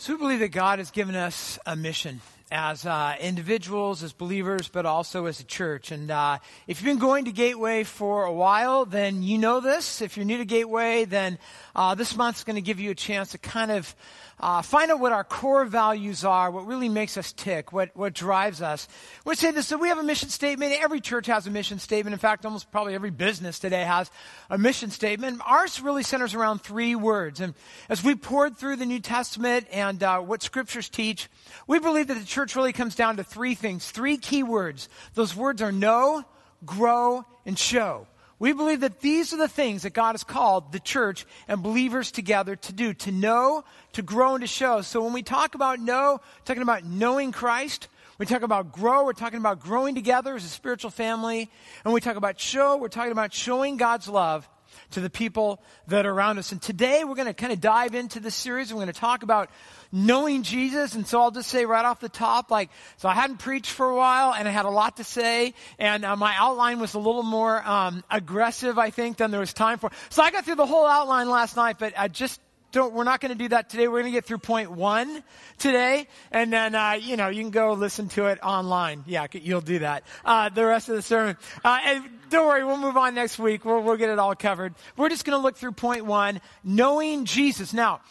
So we believe that God has given us a mission as uh, individuals, as believers, but also as a church. And uh, if you've been going to Gateway for a while, then you know this. If you're new to Gateway, then uh, this month's going to give you a chance to kind of uh, find out what our core values are, what really makes us tick, what, what drives us. We say this, so we have a mission statement. Every church has a mission statement. In fact, almost probably every business today has a mission statement. Ours really centers around three words. And as we poured through the New Testament and uh, what scriptures teach, we believe that the church really comes down to three things, three key words. Those words are know, grow, and show. We believe that these are the things that God has called the church and believers together to do, to know, to grow, and to show. So when we talk about know, talking about knowing Christ, we talk about grow, we're talking about growing together as a spiritual family. And we talk about show, we're talking about showing God's love to the people that are around us. And today we're going to kind of dive into this series. We're going to talk about knowing Jesus. And so I'll just say right off the top, like, so I hadn't preached for a while and I had a lot to say and uh, my outline was a little more um, aggressive, I think, than there was time for. So I got through the whole outline last night, but I just don't, we're not going to do that today. We're going to get through point one today, and then uh, you know you can go listen to it online. Yeah, you'll do that. Uh, the rest of the sermon. Uh, and don't worry, we'll move on next week. We'll, we'll get it all covered. We're just going to look through point one, knowing Jesus. Now,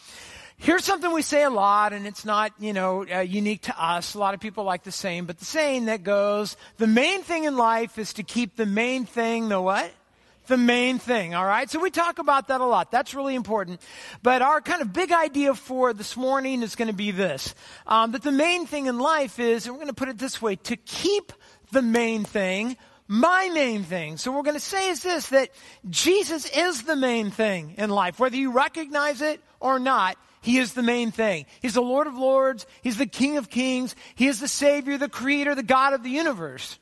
Here's something we say a lot, and it's not, you know, uh, unique to us. A lot of people like the same, but the saying that goes, the main thing in life is to keep the main thing the what? The main thing, all right? So we talk about that a lot. That's really important. But our kind of big idea for this morning is going to be this. Um, that the main thing in life is, and we're going to put it this way, to keep the main thing my main thing. So we're going to say is this, that Jesus is the main thing in life. Whether you recognize it or not, he is the main thing. He's the Lord of Lords. He's the King of Kings. He is the Savior, the Creator, the God of the universe.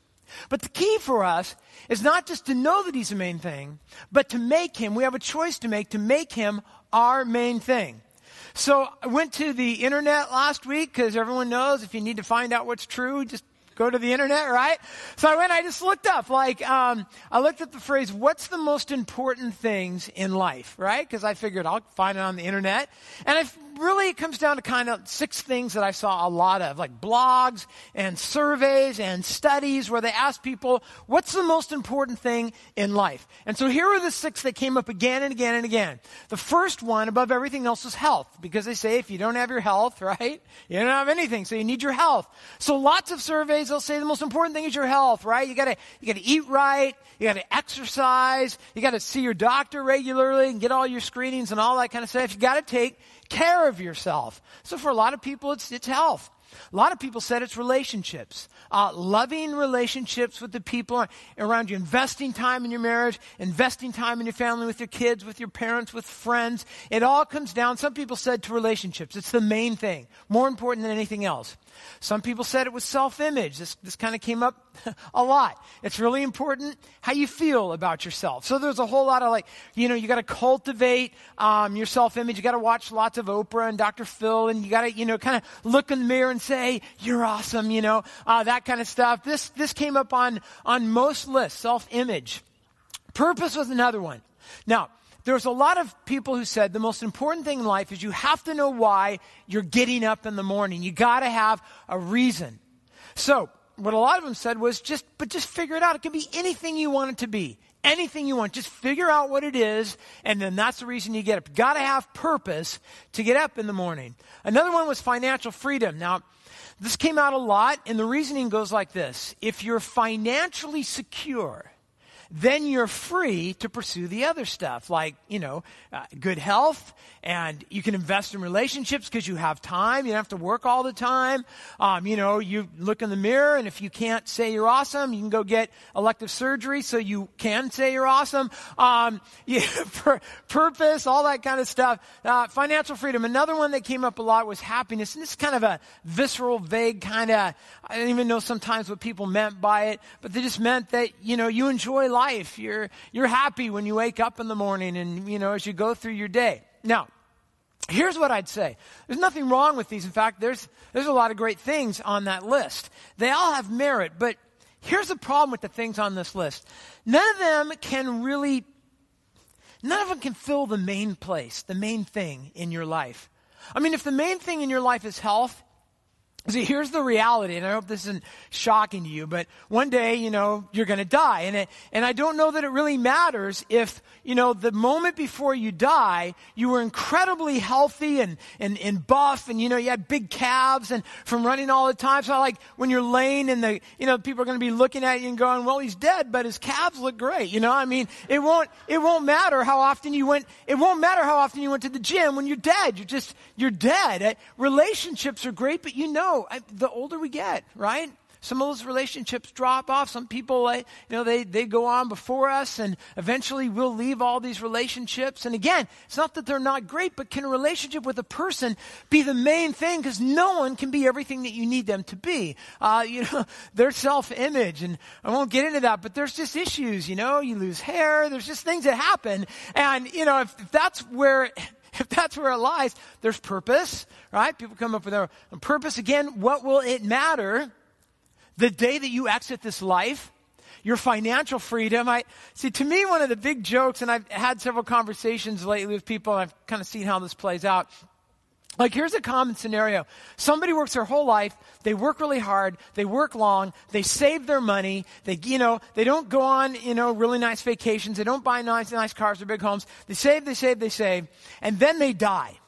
But the key for us is not just to know that He's the main thing, but to make Him, we have a choice to make, to make Him our main thing. So I went to the internet last week because everyone knows if you need to find out what's true, just go to the internet, right? So I went, I just looked up, like, um, I looked at the phrase, what's the most important things in life, right? Because I figured I'll find it on the internet. And I really it comes down to kind of six things that I saw a lot of, like blogs and surveys and studies where they ask people, what's the most important thing in life? And so here are the six that came up again and again and again. The first one above everything else is health, because they say if you don't have your health, right, you don't have anything, so you need your health. So lots of surveys, they'll say the most important thing is your health, right? You gotta, you gotta eat right, you gotta exercise, you gotta see your doctor regularly and get all your screenings and all that kind of stuff. You gotta take care of yourself. So for a lot of people, it's, it's health. A lot of people said it's relationships. Uh, loving relationships with the people around you, investing time in your marriage, investing time in your family, with your kids, with your parents, with friends. It all comes down, some people said, to relationships. It's the main thing, more important than anything else. Some people said it was self image. This, this kind of came up a lot. It's really important how you feel about yourself. So there's a whole lot of like, you know, you got to cultivate um, your self image. You got to watch lots of Oprah and Dr. Phil, and you got to, you know, kind of look in the mirror and say, you're awesome, you know, uh, that kind of stuff. This, this came up on, on most lists, self image. Purpose was another one. Now, there's a lot of people who said the most important thing in life is you have to know why you're getting up in the morning. You got to have a reason. So, what a lot of them said was just, but just figure it out. It can be anything you want it to be. Anything you want. Just figure out what it is, and then that's the reason you get up. Got to have purpose to get up in the morning. Another one was financial freedom. Now, this came out a lot, and the reasoning goes like this. If you're financially secure, then you're free to pursue the other stuff, like, you know, uh, good health, and you can invest in relationships because you have time. You don't have to work all the time. Um, you know, you look in the mirror, and if you can't say you're awesome, you can go get elective surgery so you can say you're awesome. Um, yeah, purpose, all that kind of stuff. Uh, financial freedom. Another one that came up a lot was happiness, and this is kind of a visceral, vague kind of, I don't even know sometimes what people meant by it, but they just meant that, you know, you enjoy life life. You're, you're happy when you wake up in the morning and, you know, as you go through your day. Now, here's what I'd say. There's nothing wrong with these. In fact, there's, there's a lot of great things on that list. They all have merit, but here's the problem with the things on this list. None of them can really, none of them can fill the main place, the main thing in your life. I mean, if the main thing in your life is health, See, here's the reality, and I hope this isn't shocking to you, but one day, you know, you're going to die. And, it, and I don't know that it really matters if, you know, the moment before you die, you were incredibly healthy and, and, and buff, and, you know, you had big calves and from running all the time. So, like, when you're laying in the, you know, people are going to be looking at you and going, well, he's dead, but his calves look great. You know, I mean, it won't, it won't matter how often you went, it won't matter how often you went to the gym when you're dead. You're just, you're dead. Relationships are great, but you know, I, the older we get, right? Some of those relationships drop off. Some people, you know, they, they go on before us and eventually we'll leave all these relationships. And again, it's not that they're not great, but can a relationship with a person be the main thing? Because no one can be everything that you need them to be. Uh, you know, their self-image and I won't get into that, but there's just issues, you know, you lose hair. There's just things that happen. And, you know, if, if that's where, if that's where it lies, there's purpose, right? People come up with their purpose. Again, what will it matter the day that you exit this life? Your financial freedom. I see. To me, one of the big jokes, and I've had several conversations lately with people, and I've kind of seen how this plays out. Like, here's a common scenario. Somebody works their whole life. They work really hard. They work long. They save their money. They, you know, they don't go on, you know, really nice vacations. They don't buy nice, nice cars or big homes. They save, they save, they save. And then they die.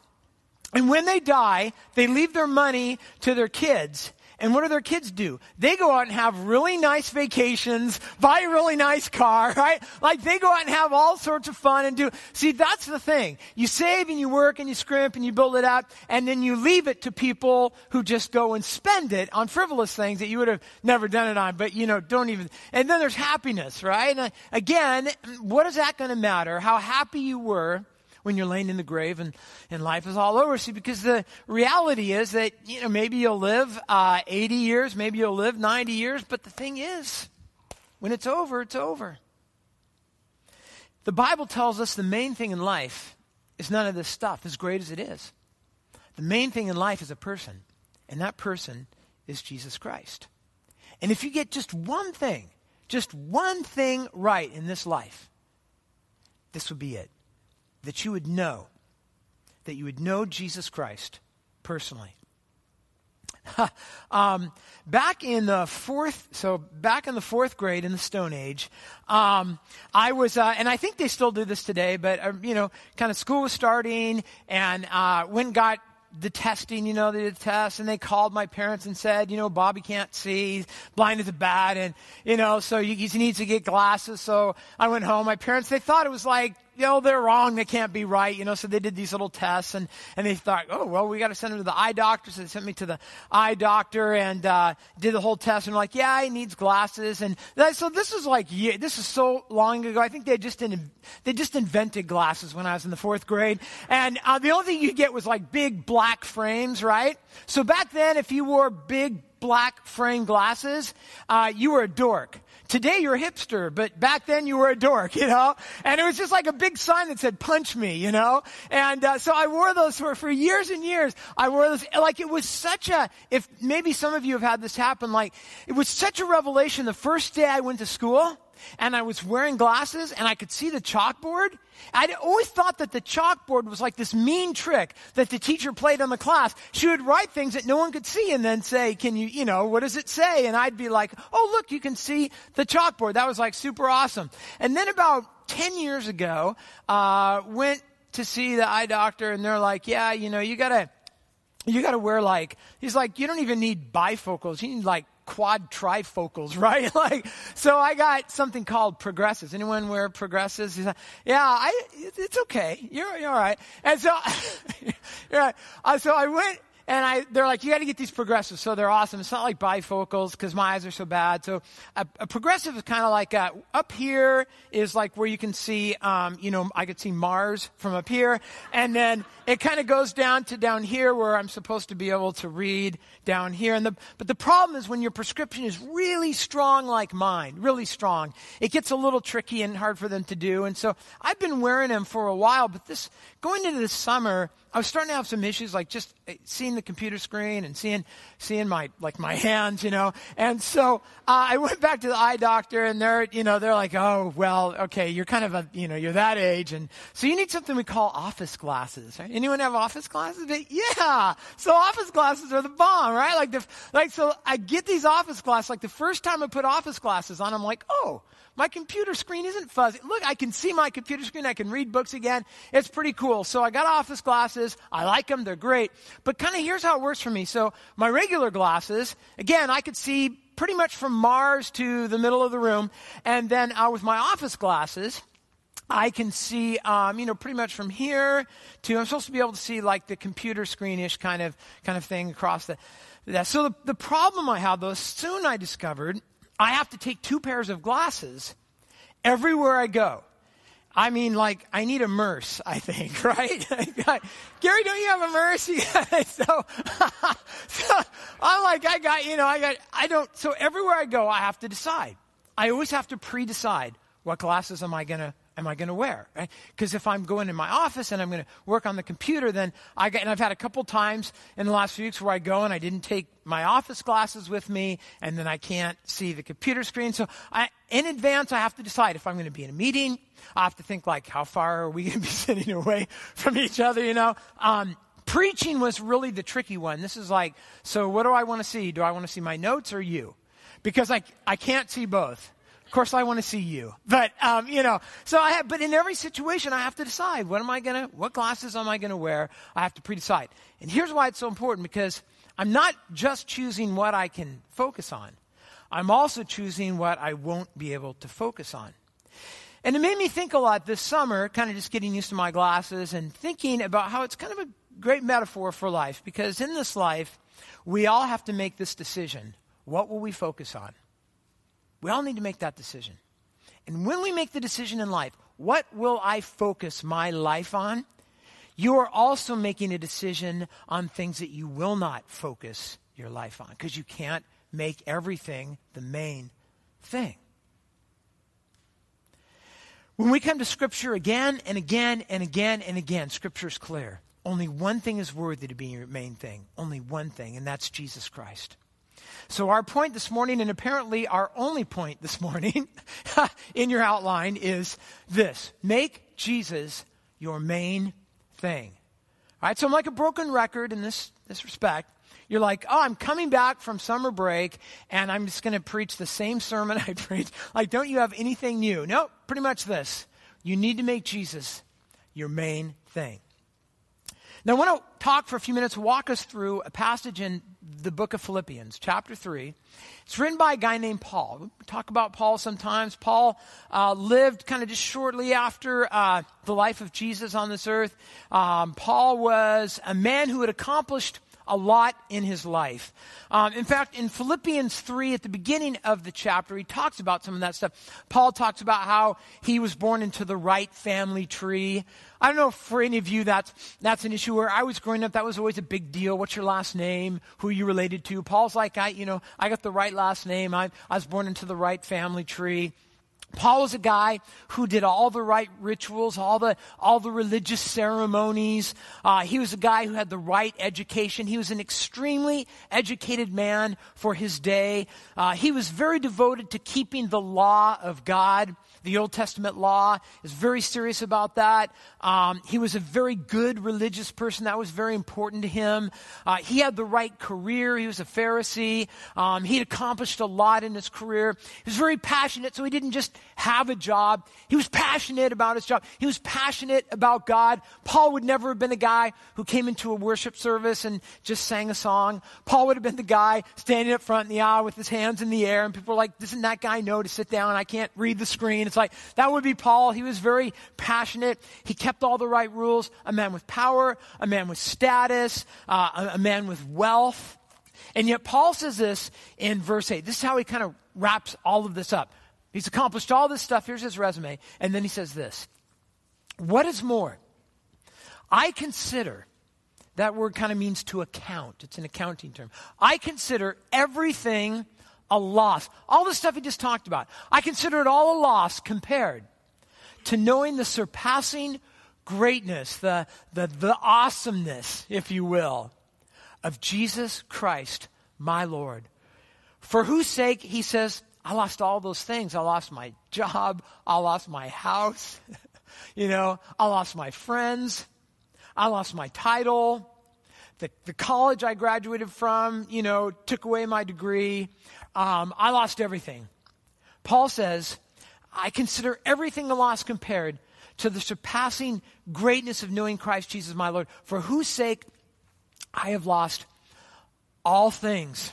And when they die, they leave their money to their kids. And what do their kids do? They go out and have really nice vacations, buy a really nice car, right? Like they go out and have all sorts of fun and do. See, that's the thing. You save and you work and you scrimp and you build it up and then you leave it to people who just go and spend it on frivolous things that you would have never done it on, but you know, don't even. And then there's happiness, right? And uh, again, what is that going to matter? How happy you were when you're laying in the grave and, and life is all over. See, because the reality is that, you know, maybe you'll live uh, 80 years, maybe you'll live 90 years, but the thing is, when it's over, it's over. The Bible tells us the main thing in life is none of this stuff, as great as it is. The main thing in life is a person, and that person is Jesus Christ. And if you get just one thing, just one thing right in this life, this would be it that you would know, that you would know Jesus Christ personally. um, back in the fourth, so back in the fourth grade in the Stone Age, um, I was, uh, and I think they still do this today, but uh, you know, kind of school was starting, and uh, when got the testing, you know, they did the test, and they called my parents and said, you know, Bobby can't see, he's blind as a bat, and, you know, so he needs to get glasses. So I went home. My parents, they thought it was like, you know, they're wrong, they can't be right, you know, so they did these little tests, and, and they thought, oh, well, we got to send him to the eye doctor, so they sent me to the eye doctor and uh, did the whole test, and like, yeah, he needs glasses, and that, so this is like, yeah, this is so long ago. I think they just in, they just invented glasses when I was in the fourth grade, and uh, the only thing you get was like big black frames, right? So back then, if you wore big black frame glasses, uh, you were a dork. Today you're a hipster, but back then you were a dork, you know? And it was just like a big sign that said, punch me, you know? And uh, so I wore those for, for years and years. I wore those, like it was such a, if maybe some of you have had this happen, like it was such a revelation the first day I went to school and I was wearing glasses and I could see the chalkboard. I'd always thought that the chalkboard was like this mean trick that the teacher played on the class. She would write things that no one could see and then say, can you, you know, what does it say? And I'd be like, oh, look, you can see the chalkboard. That was like super awesome. And then about 10 years ago, uh, went to see the eye doctor and they're like, yeah, you know, you gotta, you gotta wear like, he's like, you don't even need bifocals. You need like quad trifocals, right? like, so I got something called progressives. Anyone wear progressives? Like, yeah, I, it's okay. You're, you're all right. And so, yeah, uh, so I went and I, they're like, you got to get these progressives. So they're awesome. It's not like bifocals because my eyes are so bad. So a, a progressive is kind of like a, up here is like where you can see, um, you know, I could see Mars from up here, and then it kind of goes down to down here where I'm supposed to be able to read down here. And the, but the problem is when your prescription is really strong like mine, really strong, it gets a little tricky and hard for them to do. And so I've been wearing them for a while, but this going into the summer, I was starting to have some issues like just eh, seeing the the computer screen and seeing, seeing my, like my hands, you know. And so uh, I went back to the eye doctor and they're, you know, they're like, oh, well, okay, you're kind of a, you know, you're that age. And so you need something we call office glasses. Right? Anyone have office glasses? Yeah. So office glasses are the bomb, right? Like the, like, so I get these office glasses. Like the first time I put office glasses on, I'm like, oh, my computer screen isn't fuzzy. Look, I can see my computer screen. I can read books again. It's pretty cool. So I got office glasses. I like them. They're great. But kind of here's how it works for me. So my regular glasses, again, I could see pretty much from Mars to the middle of the room. And then uh, with my office glasses, I can see, um, you know, pretty much from here to, I'm supposed to be able to see like the computer screenish kind of, kind of thing across the, that. So the, the problem I had though, soon I discovered I have to take two pairs of glasses everywhere I go. I mean, like, I need a murse, I think, right? Gary, don't you have a murse? so, so, I'm like, I got, you know, I got, I don't, so everywhere I go, I have to decide. I always have to pre decide what glasses am I going to am I going to wear? Because right? if I'm going in my office and I'm going to work on the computer, then I get, and I've had a couple times in the last few weeks where I go and I didn't take my office glasses with me, and then I can't see the computer screen. So I, in advance, I have to decide if I'm going to be in a meeting. I have to think like, how far are we going to be sitting away from each other? You know. Um, preaching was really the tricky one. This is like, so what do I want to see? Do I want to see my notes or you? Because I, I can't see both. Of course, I want to see you. But, um, you know, so I have, but in every situation, I have to decide what am I going to, what glasses am I going to wear? I have to pre decide. And here's why it's so important because I'm not just choosing what I can focus on, I'm also choosing what I won't be able to focus on. And it made me think a lot this summer, kind of just getting used to my glasses and thinking about how it's kind of a great metaphor for life because in this life, we all have to make this decision. What will we focus on? We all need to make that decision. And when we make the decision in life, what will I focus my life on? You are also making a decision on things that you will not focus your life on because you can't make everything the main thing. When we come to Scripture again and again and again and again, Scripture is clear. Only one thing is worthy to be your main thing. Only one thing, and that's Jesus Christ. So, our point this morning, and apparently our only point this morning in your outline, is this make Jesus your main thing. All right, so I'm like a broken record in this, this respect. You're like, oh, I'm coming back from summer break and I'm just going to preach the same sermon I preached. Like, don't you have anything new? No, pretty much this. You need to make Jesus your main thing. Now, I want to talk for a few minutes, walk us through a passage in the book of Philippians, chapter 3. It's written by a guy named Paul. We talk about Paul sometimes. Paul uh, lived kind of just shortly after uh, the life of Jesus on this earth. Um, Paul was a man who had accomplished a lot in his life. Um, in fact, in Philippians 3, at the beginning of the chapter, he talks about some of that stuff. Paul talks about how he was born into the right family tree. I don't know for any of you that's, that's an issue where I was growing up, that was always a big deal. What's your last name? Who are you related to? Paul's like, I, you know, I got the right last name. I, I was born into the right family tree. Paul was a guy who did all the right rituals, all the, all the religious ceremonies. Uh, he was a guy who had the right education. He was an extremely educated man for his day. Uh, he was very devoted to keeping the law of God the Old Testament law, is very serious about that. Um, he was a very good religious person. That was very important to him. Uh, he had the right career. He was a Pharisee. Um, he'd accomplished a lot in his career. He was very passionate, so he didn't just have a job. He was passionate about his job. He was passionate about God. Paul would never have been a guy who came into a worship service and just sang a song. Paul would have been the guy standing up front in the aisle with his hands in the air, and people were like, doesn't that guy know to sit down? I can't read the screen. It's like, that would be Paul. He was very passionate. He kept all the right rules. A man with power, a man with status, uh, a, a man with wealth. And yet, Paul says this in verse 8. This is how he kind of wraps all of this up. He's accomplished all this stuff. Here's his resume. And then he says this What is more? I consider, that word kind of means to account, it's an accounting term. I consider everything a loss. All the stuff he just talked about, I consider it all a loss compared to knowing the surpassing greatness, the, the, the awesomeness, if you will, of Jesus Christ, my Lord. For whose sake, he says, I lost all those things. I lost my job. I lost my house. you know, I lost my friends. I lost my title. The, the college I graduated from, you know, took away my degree. Um, I lost everything. Paul says, I consider everything a loss compared to the surpassing greatness of knowing Christ Jesus my Lord, for whose sake I have lost all things.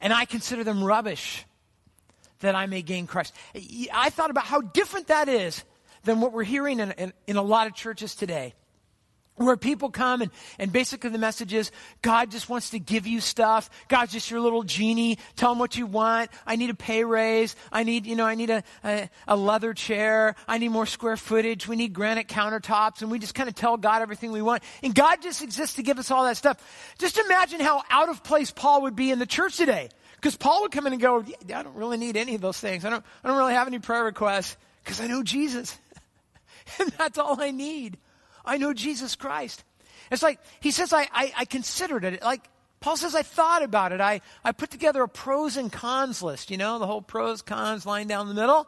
And I consider them rubbish that I may gain Christ. I thought about how different that is than what we're hearing in, in, in a lot of churches today where people come and, and basically the message is God just wants to give you stuff. God's just your little genie. Tell him what you want. I need a pay raise. I need, you know, I need a, a, a leather chair. I need more square footage. We need granite countertops. And we just kind of tell God everything we want. And God just exists to give us all that stuff. Just imagine how out of place Paul would be in the church today. Because Paul would come in and go, yeah, I don't really need any of those things. I don't, I don't really have any prayer requests because I know Jesus. and that's all I need. I know Jesus Christ. It's like, he says, I, I, I considered it. Like, Paul says, I thought about it. I, I put together a pros and cons list, you know, the whole pros, cons line down the middle.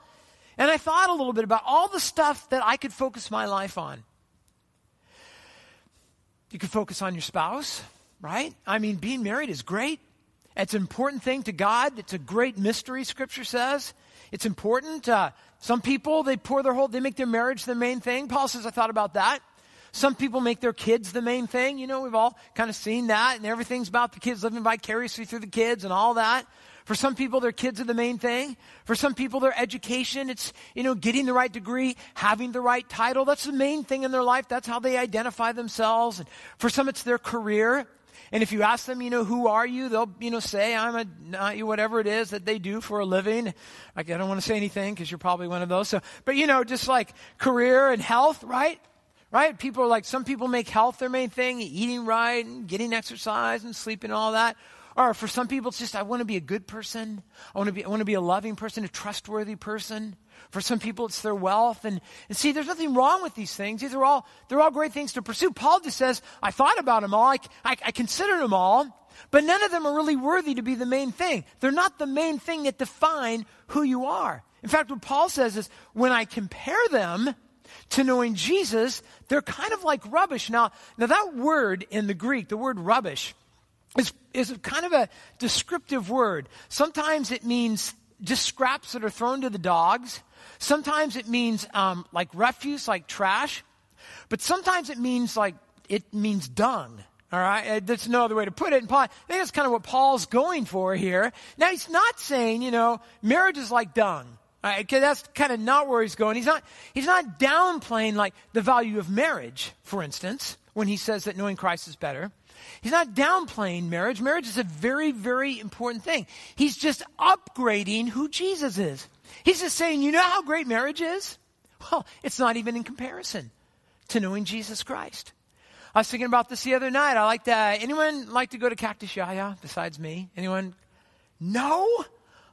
And I thought a little bit about all the stuff that I could focus my life on. You could focus on your spouse, right? I mean, being married is great. It's an important thing to God. It's a great mystery, Scripture says. It's important. Uh, some people, they pour their whole, they make their marriage the main thing. Paul says, I thought about that. Some people make their kids the main thing. You know, we've all kind of seen that, and everything's about the kids living vicariously through the kids and all that. For some people, their kids are the main thing. For some people, their education, it's, you know, getting the right degree, having the right title. That's the main thing in their life. That's how they identify themselves. And for some, it's their career. And if you ask them, you know, who are you? They'll, you know, say, I'm a, you whatever it is that they do for a living. I don't want to say anything because you're probably one of those. So, but you know, just like career and health, right? Right? People are like, some people make health their main thing, eating right and getting exercise and sleeping and all that. Or for some people, it's just, I want to be a good person. I want to be, I want to be a loving person, a trustworthy person. For some people, it's their wealth. And, and see, there's nothing wrong with these things. These are all, they're all great things to pursue. Paul just says, I thought about them all. I, I, I considered them all. But none of them are really worthy to be the main thing. They're not the main thing that define who you are. In fact, what Paul says is, when I compare them, to knowing Jesus, they're kind of like rubbish. Now, now that word in the Greek, the word rubbish, is, is kind of a descriptive word. Sometimes it means just scraps that are thrown to the dogs. Sometimes it means um, like refuse, like trash. But sometimes it means like, it means dung. All right, uh, that's no other way to put it. And Paul, I think that's kind of what Paul's going for here. Now, he's not saying, you know, marriage is like dung. Right? That's kind of not where he's going. He's not, he's not downplaying like the value of marriage, for instance, when he says that knowing Christ is better. He's not downplaying marriage. Marriage is a very, very important thing. He's just upgrading who Jesus is. He's just saying, you know how great marriage is? Well, it's not even in comparison to knowing Jesus Christ. I was thinking about this the other night. I like to, anyone like to go to Cactus Yaya besides me? Anyone? No?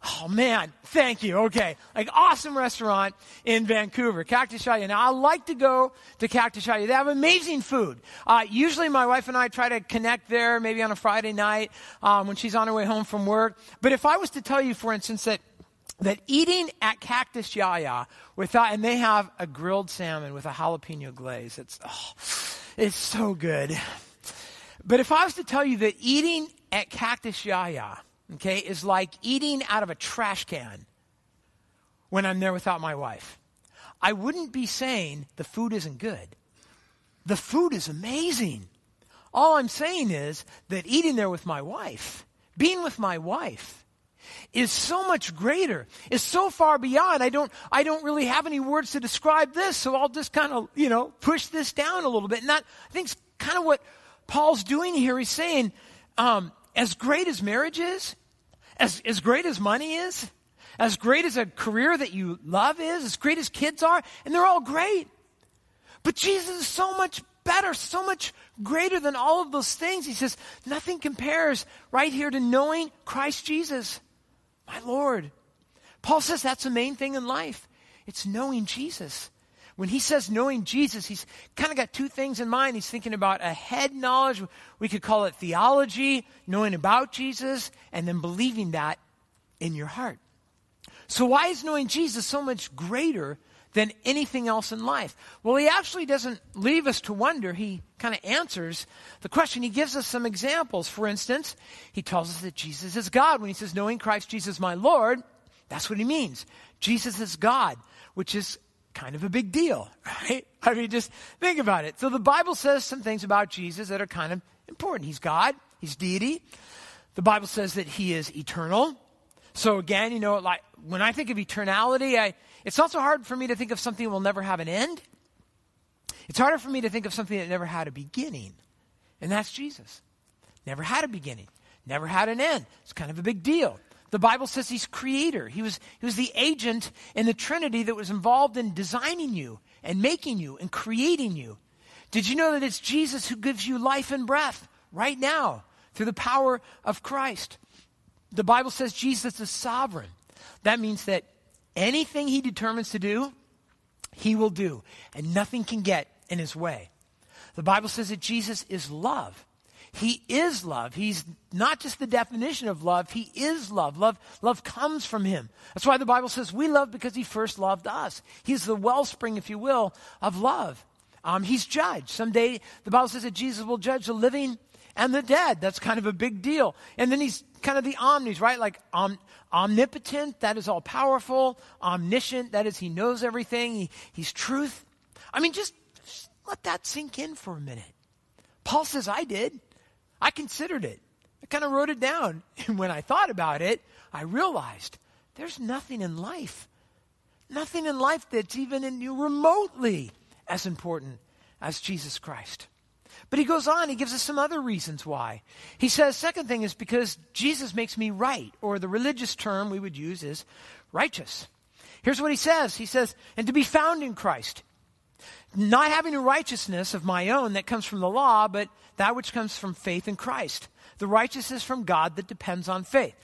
Oh man, thank you. Okay. Like awesome restaurant in Vancouver, Cactus Yaya. Now I like to go to Cactus Yaya. They have amazing food. Uh, usually my wife and I try to connect there maybe on a Friday night um, when she's on her way home from work. But if I was to tell you, for instance, that that eating at Cactus Yaya without, and they have a grilled salmon with a jalapeno glaze. It's, oh, it's so good. But if I was to tell you that eating at Cactus Yaya okay, is like eating out of a trash can when I'm there without my wife. I wouldn't be saying the food isn't good. The food is amazing. All I'm saying is that eating there with my wife, being with my wife, is so much greater, is so far beyond. I don't, I don't really have any words to describe this, so I'll just kind of, you know, push this down a little bit. And that, I think, is kind of what Paul's doing here. He's saying, um, as great as marriage is, as, as great as money is, as great as a career that you love is, as great as kids are, and they're all great. But Jesus is so much better, so much greater than all of those things. He says, nothing compares right here to knowing Christ Jesus, my Lord. Paul says that's the main thing in life. It's knowing Jesus. When he says knowing Jesus, he's kind of got two things in mind. He's thinking about a head knowledge. We could call it theology, knowing about Jesus, and then believing that in your heart. So, why is knowing Jesus so much greater than anything else in life? Well, he actually doesn't leave us to wonder. He kind of answers the question. He gives us some examples. For instance, he tells us that Jesus is God. When he says, knowing Christ Jesus my Lord, that's what he means. Jesus is God, which is kind of a big deal, right? I mean, just think about it. So the Bible says some things about Jesus that are kind of important. He's God, he's deity. The Bible says that he is eternal. So again, you know, like when I think of eternality, I, it's not so hard for me to think of something that will never have an end. It's harder for me to think of something that never had a beginning, and that's Jesus. Never had a beginning, never had an end. It's kind of a big deal. The Bible says he's creator. He was, he was the agent in the Trinity that was involved in designing you and making you and creating you. Did you know that it's Jesus who gives you life and breath right now through the power of Christ? The Bible says Jesus is sovereign. That means that anything he determines to do, he will do, and nothing can get in his way. The Bible says that Jesus is love. He is love. He's not just the definition of love, He is love. Love, love comes from Him. That's why the Bible says we love because He first loved us. He's the wellspring, if you will, of love. Um, he's judge. Someday the Bible says that Jesus will judge the living and the dead. That's kind of a big deal. And then he's kind of the omnis, right? Like om, omnipotent, that is all powerful. Omniscient, that is he knows everything. He, he's truth. I mean, just, just let that sink in for a minute. Paul says, I did. I considered it. I kind of wrote it down. And when I thought about it, I realized there's nothing in life, nothing in life that's even in you remotely as important as Jesus Christ. But he goes on, he gives us some other reasons why. He says, second thing is because Jesus makes me right, or the religious term we would use is righteous. Here's what he says He says, and to be found in Christ not having a righteousness of my own that comes from the law, but that which comes from faith in Christ. The righteousness from God that depends on faith.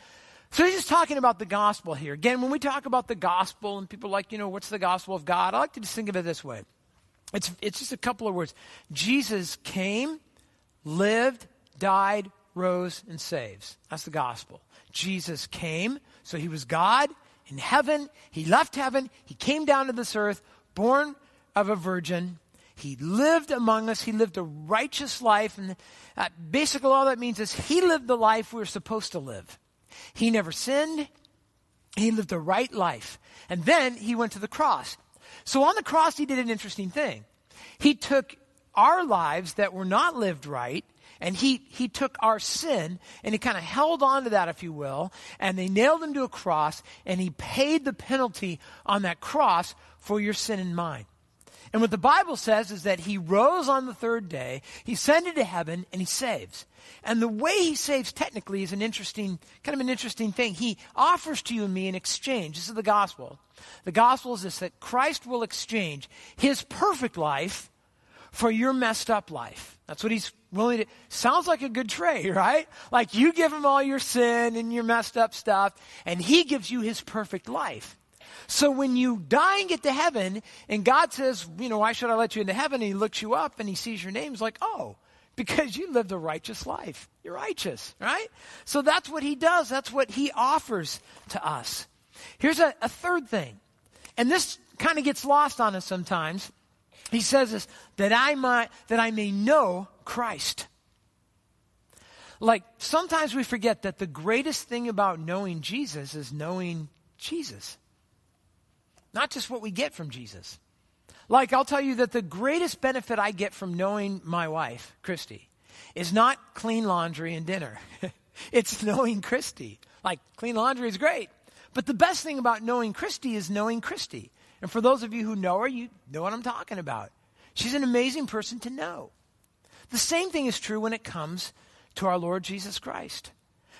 So he's just talking about the gospel here. Again, when we talk about the gospel and people like, you know, what's the gospel of God? I like to just think of it this way. It's, it's just a couple of words. Jesus came, lived, died, rose, and saves. That's the gospel. Jesus came, so he was God in heaven. He left heaven. He came down to this earth, born of a virgin. He lived among us. He lived a righteous life. And uh, basically, all that means is he lived the life we are supposed to live. He never sinned. He lived a right life. And then he went to the cross. So on the cross, he did an interesting thing. He took our lives that were not lived right, and he, he took our sin and he kind of held on to that, if you will, and they nailed him to a cross, and he paid the penalty on that cross for your sin and mine. And what the Bible says is that he rose on the third day, he ascended to heaven, and he saves. And the way he saves technically is an interesting, kind of an interesting thing. He offers to you and me an exchange. This is the gospel. The gospel is this that Christ will exchange his perfect life for your messed up life. That's what he's willing to. Sounds like a good trade, right? Like you give him all your sin and your messed up stuff, and he gives you his perfect life. So when you die and get to heaven, and God says, you know, why should I let you into heaven? And he looks you up and he sees your name, he's like, oh, because you lived a righteous life. You're righteous, right? So that's what he does. That's what he offers to us. Here's a, a third thing. And this kind of gets lost on us sometimes. He says this, that I might, that I may know Christ. Like sometimes we forget that the greatest thing about knowing Jesus is knowing Jesus not just what we get from Jesus. Like, I'll tell you that the greatest benefit I get from knowing my wife, Christy, is not clean laundry and dinner. it's knowing Christy. Like, clean laundry is great. But the best thing about knowing Christy is knowing Christy. And for those of you who know her, you know what I'm talking about. She's an amazing person to know. The same thing is true when it comes to our Lord Jesus Christ.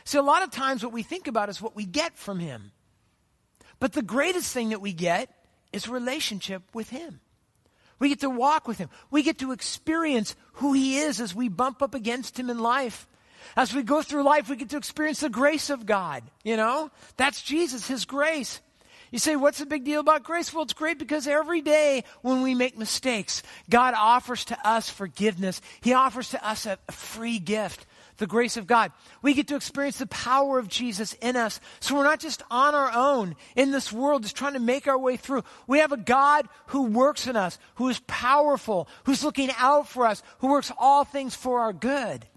See, a lot of times what we think about is what we get from him. But the greatest thing that we get is relationship with Him. We get to walk with Him. We get to experience who He is as we bump up against Him in life. As we go through life, we get to experience the grace of God. You know? That's Jesus, His grace. You say, what's the big deal about grace? Well, it's great because every day when we make mistakes, God offers to us forgiveness. He offers to us a, free gift the grace of God. We get to experience the power of Jesus in us. So we're not just on our own in this world, just trying to make our way through. We have a God who works in us, who is powerful, who's looking out for us, who works all things for our good.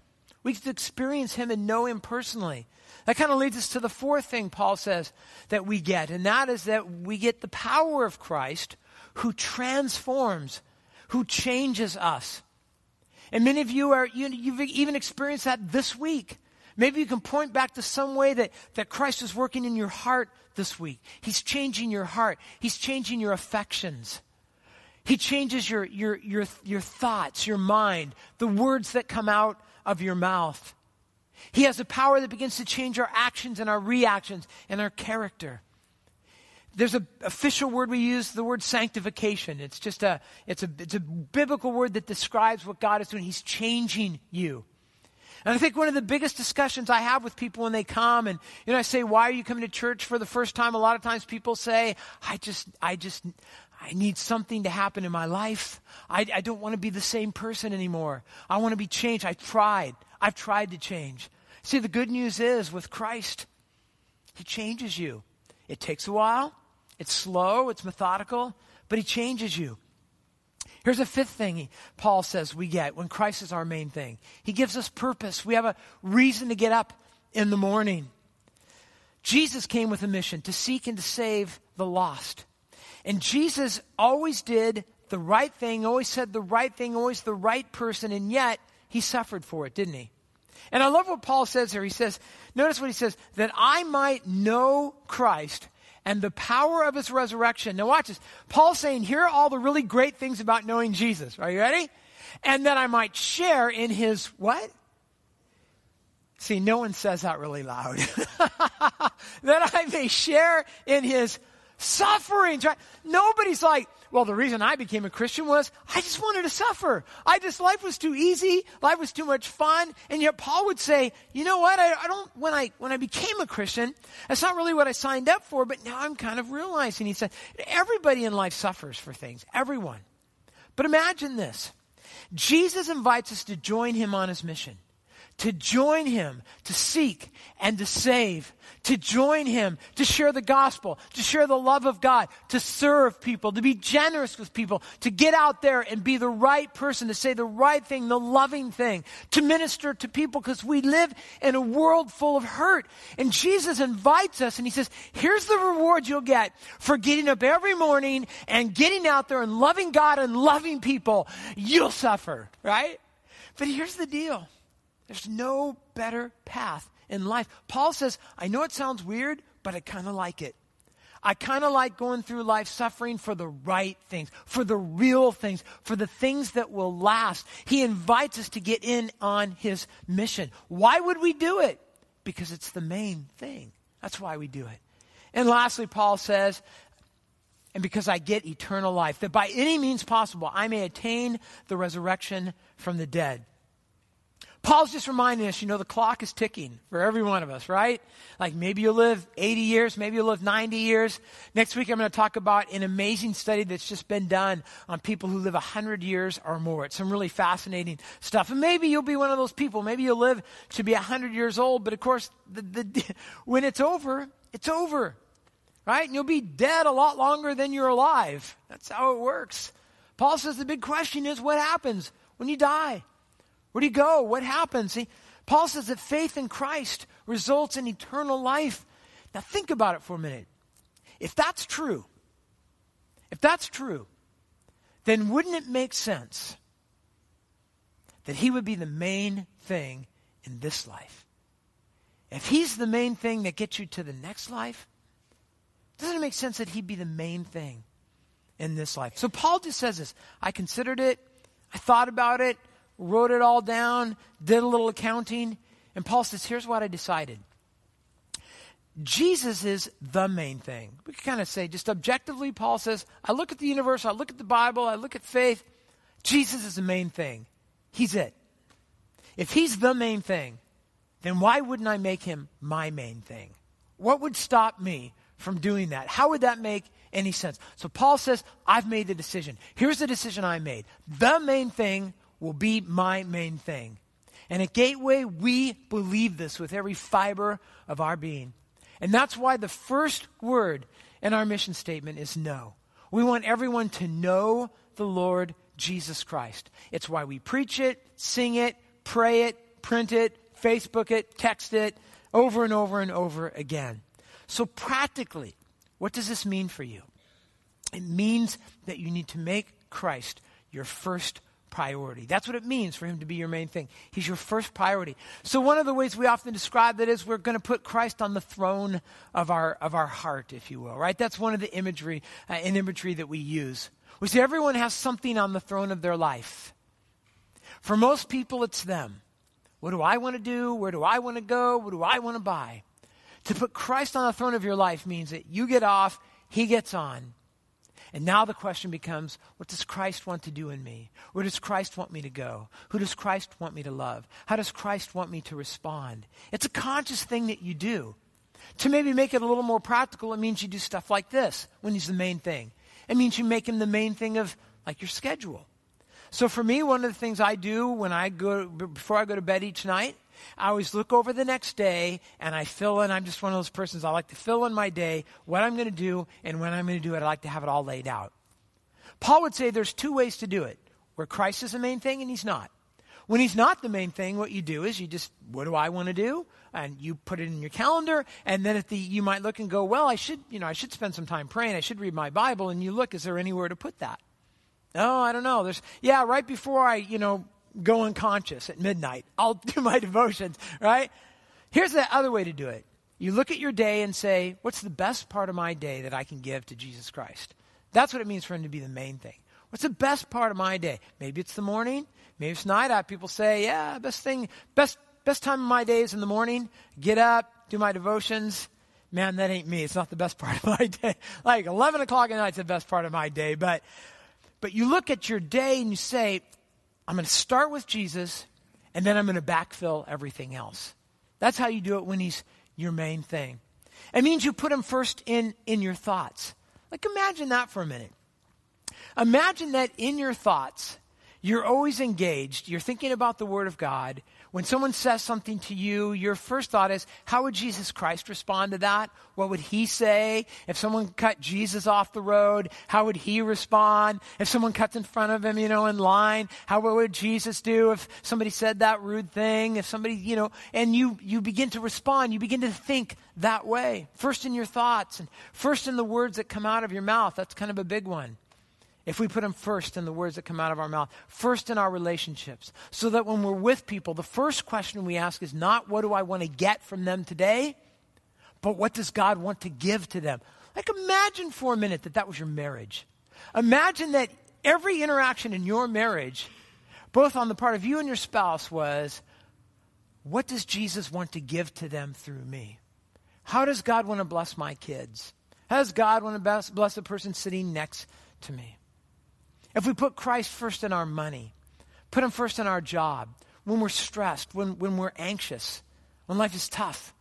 We get to experience Him and know Him personally. That kind of leads us to the fourth thing Paul says that we get, and that is that we get the power of Christ who transforms, who changes us. And many of you are, you, you've even experienced that this week. Maybe you can point back to some way that, that Christ is working in your heart this week. He's changing your heart. He's changing your affections. He changes your, your, your, your thoughts, your mind, the words that come out of your mouth. He has a power that begins to change our actions and our reactions and our character there's an official word we use, the word sanctification. It's just a, it's a, it's a biblical word that describes what God is doing. He's changing you. And I think one of the biggest discussions I have with people when they come and, you know, I say, why are you coming to church for the first time? A lot of times people say, I just, I just, I need something to happen in my life. I, I don't want to be the same person anymore. I want to be changed. I've tried. I've tried to change. See, the good news is with Christ, He changes you. It takes a while. It's slow, it's methodical, but he changes you. Here's a fifth thing he, Paul says we get when Christ is our main thing. He gives us purpose. We have a reason to get up in the morning. Jesus came with a mission to seek and to save the lost. And Jesus always did the right thing, always said the right thing, always the right person, and yet he suffered for it, didn't he? And I love what Paul says here. He says, notice what he says, that I might know Christ and the power of his resurrection. Now, watch this. Paul's saying, here are all the really great things about knowing Jesus. Are you ready? And that I might share in his what? See, no one says that really loud. that I may share in his sufferings, right? Nobody's like, well, the reason I became a Christian was I just wanted to suffer. I just, life was too easy. Life was too much fun. And yet Paul would say, you know what? I, I don't, when I, when I became a Christian, that's not really what I signed up for, but now I'm kind of realizing, he said, everybody in life suffers for things. Everyone. But imagine this. Jesus invites us to join him on his mission to join him, to seek and to save, to join him, to share the gospel, to share the love of God, to serve people, to be generous with people, to get out there and be the right person, to say the right thing, the loving thing, to minister to people because we live in a world full of hurt. And Jesus invites us and he says, here's the reward you'll get for getting up every morning and getting out there and loving God and loving people. You'll suffer, right? But here's the deal. There's no better path in life. Paul says, I know it sounds weird, but I kind of like it. I kind of like going through life suffering for the right things, for the real things, for the things that will last. He invites us to get in on his mission. Why would we do it? Because it's the main thing. That's why we do it. And lastly, Paul says, and because I get eternal life, that by any means possible I may attain the resurrection from the dead. Paul's just reminding us, you know, the clock is ticking for every one of us, right? Like maybe you'll live 80 years, maybe you'll live 90 years. Next week, I'm going to talk about an amazing study that's just been done on people who live 100 years or more. It's some really fascinating stuff. And maybe you'll be one of those people. Maybe you'll live to be 100 years old, but of course, the, the, when it's over, it's over, right? And you'll be dead a lot longer than you're alive. That's how it works. Paul says the big question is what happens when you die? Where do you go? What happens? See, Paul says that faith in Christ results in eternal life. Now, think about it for a minute. If that's true, if that's true, then wouldn't it make sense that he would be the main thing in this life? If he's the main thing that gets you to the next life, doesn't it make sense that he'd be the main thing in this life? So Paul just says this I considered it, I thought about it, wrote it all down, did a little accounting, and Paul says, Here's what I decided. Jesus is the main thing. We can kind of say, just objectively, Paul says, I look at the universe, I look at the Bible, I look at faith. Jesus is the main thing. He's it. If he's the main thing, then why wouldn't I make him my main thing? What would stop me from doing that. How would that make any sense? So Paul says, I've made the decision. Here's the decision I made. The main thing will be my main thing. And at Gateway, we believe this with every fiber of our being. And that's why the first word in our mission statement is know. We want everyone to know the Lord Jesus Christ. It's why we preach it, sing it, pray it, print it, Facebook it, text it over and over and over again. So, practically, what does this mean for you? It means that you need to make Christ your first priority. That's what it means for him to be your main thing. He's your first priority. So one of the ways we often describe that is we're going to put Christ on the throne of our of our heart, if you will. Right? That's one of the imagery uh, imagery that we use. We say everyone has something on the throne of their life. For most people, it's them. What do I want to do? Where do I want to go? What do I want to buy? To put Christ on the throne of your life means that you get off, he gets on. And now the question becomes what does Christ want to do in me? Where does Christ want me to go? Who does Christ want me to love? How does Christ want me to respond? It's a conscious thing that you do. To maybe make it a little more practical, it means you do stuff like this when he's the main thing. It means you make him the main thing of like your schedule. So for me, one of the things I do when I go, before I go to bed each night, I always look over the next day and I fill in. I'm just one of those persons. I like to fill in my day, what I'm going to do, and when I'm going to do it. I like to have it all laid out. Paul would say there's two ways to do it where Christ is the main thing and he's not. When he's not the main thing, what you do is you just, what do I want to do? And you put it in your calendar, and then at the, you might look and go, well, I should, you know, I should spend some time praying. I should read my Bible. And you look, is there anywhere to put that? Oh, I don't know. There's, yeah, right before I, you know, go unconscious at midnight, I'll do my devotions, right? Here's the other way to do it. You look at your day and say, what's the best part of my day that I can give to Jesus Christ? That's what it means for him to be the main thing. What's the best part of my day? Maybe it's the morning. Maybe it's night. I people say, yeah, best thing, best, best time of my day is in the morning. Get up, do my devotions. Man, that ain't me. It's not the best part of my day. Like 11 o'clock at night's the best part of my day. But but you look at your day and you say, I'm going to start with Jesus and then I'm going to backfill everything else. That's how you do it when he's your main thing. It means you put him first in, in your thoughts. Like imagine that for a minute. Imagine that in your thoughts, you're always engaged. You're thinking about the Word of God. When someone says something to you, your first thought is, how would Jesus Christ respond to that? What would he say? If someone cut Jesus off the road, how would he respond? If someone cuts in front of him, you know, in line, how would Jesus do if somebody said that rude thing? If somebody, you know, and you, you begin to respond, you begin to think that way. First in your thoughts and first in the words that come out of your mouth. That's kind of a big one if we put them first in the words that come out of our mouth, first in our relationships, so that when we're with people, the first question we ask is not what do I want to get from them today, but what does God want to give to them? Like imagine for a minute that that was your marriage. Imagine that every interaction in your marriage, both on the part of you and your spouse, was what does Jesus want to give to them through me? How does God want to bless my kids? How does God want to bless, bless the person sitting next to me? If we put Christ first in our money, put him first in our job, when we're stressed, when, when we're anxious, when life is tough,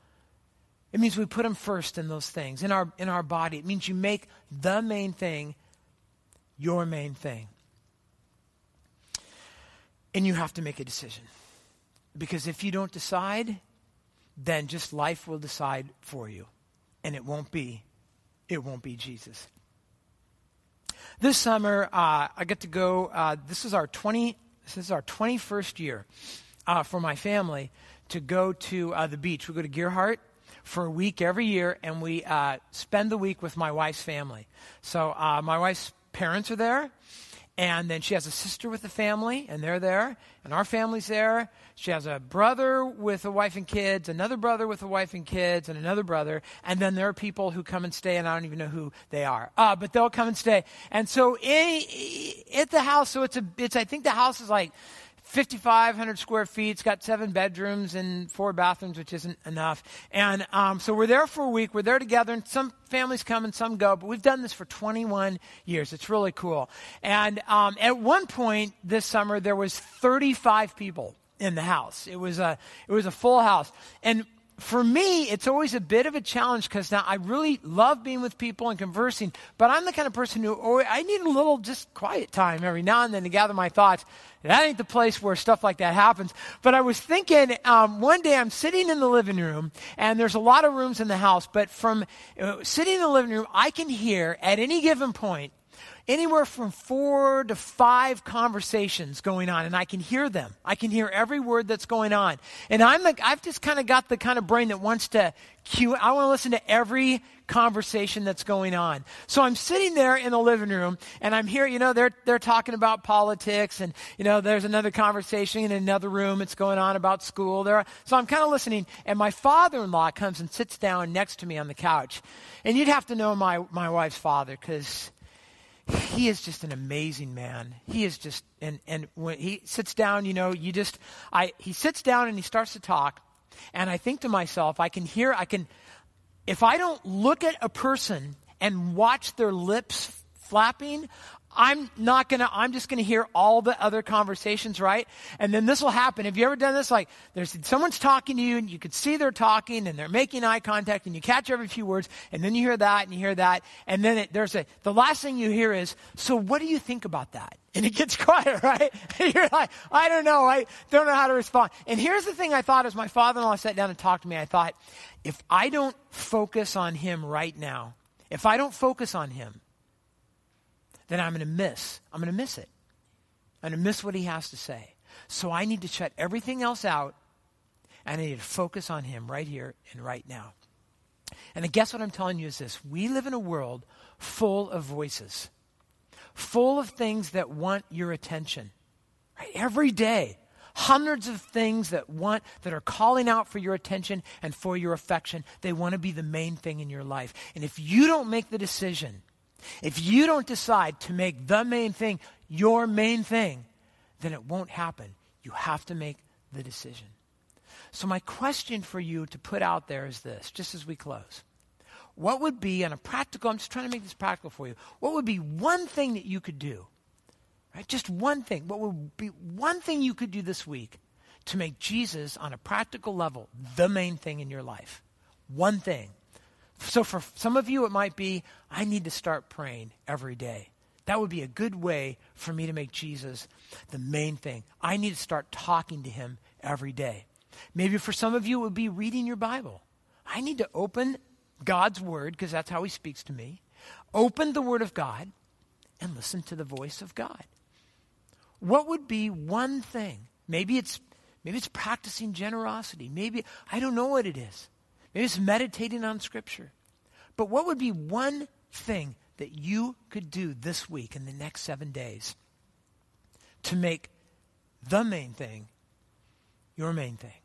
it means we put him first in those things, in our, in our body. It means you make the main thing your main thing. And you have to make a decision. Because if you don't decide, then just life will decide for you. And it won't be, it won't be Jesus. This summer, uh, I get to go. Uh, this is our 20. This is our 21st year uh, for my family to go to uh, the beach. We go to Gearhart for a week every year, and we uh, spend the week with my wife's family. So uh, my wife's parents are there, and then she has a sister with a family, and they're there. And our family's there. She has a brother with a wife and kids, another brother with a wife and kids, and another brother. And then there are people who come and stay, and I don't even know who they are. Uh, but they'll come and stay. And so in, at the house, so it's a, it's, I think the house is like 5,500 square feet. It's got seven bedrooms and four bathrooms, which isn't enough. And um, so we're there for a week. We're there together, and some families come and some go. But we've done this for 21 years. It's really cool. And um, at one point this summer, there was 35 people in the house. It was a it was a full house. And for me, it's always a bit of a challenge because now I really love being with people and conversing, but I'm the kind of person who oh, I need a little just quiet time every now and then to gather my thoughts. That ain't the place where stuff like that happens. But I was thinking um, one day I'm sitting in the living room, and there's a lot of rooms in the house, but from uh, sitting in the living room, I can hear at any given point anywhere from four to five conversations going on, and I can hear them. I can hear every word that's going on. And I'm like, I've just kind of got the kind of brain that wants to cue, I want to listen to every conversation that's going on. So I'm sitting there in the living room, and I'm here, you know, they're, they're talking about politics, and, you know, there's another conversation in another room, it's going on about school. There, so I'm kind of listening, and my father in law comes and sits down next to me on the couch. And you'd have to know my, my wife's father, because he is just an amazing man. He is just, and, and when he sits down, you know, you just, I, he sits down and he starts to talk. And I think to myself, I can hear, I can, if I don't look at a person and watch their lips flapping, I'm not gonna, I'm just gonna hear all the other conversations, right? And then this will happen. Have you ever done this? Like, there's, someone's talking to you and you can see they're talking and they're making eye contact and you catch every few words and then you hear that and you hear that. And then it, there's a, the last thing you hear is, so what do you think about that? And it gets quiet, right? And you're like, I don't know. I don't know how to respond. And here's the thing I thought as my father-in-law sat down and talked to me, I thought, if I don't focus on him right now, if I don't focus on him, then I'm going to miss. I'm going to miss it. I'm going to miss what he has to say. So I need to shut everything else out and I need to focus on him right here and right now. And I guess what I'm telling you is this we live in a world full of voices, full of things that want your attention. Right? Every day, hundreds of things that want that are calling out for your attention and for your affection. They want to be the main thing in your life. And if you don't make the decision if you don't decide to make the main thing your main thing, then it won't happen. You have to make the decision. So, my question for you to put out there is this, just as we close. What would be, on a practical, I'm just trying to make this practical for you, what would be one thing that you could do? Right? Just one thing. What would be one thing you could do this week to make Jesus, on a practical level, the main thing in your life? One thing. So for some of you, it might be, I need to start praying every day. That would be a good way for me to make Jesus the main thing. I need to start talking to him every day. Maybe for some of you, it would be reading your Bible. I need to open God's word, because that's how he speaks to me. Open the word of God and listen to the voice of God. What would be one thing? Maybe it's maybe it's practicing generosity. Maybe I don't know what it is. Maybe it's meditating on Scripture. But what would be one thing that you could do this week in the next seven days to make the main thing your main thing?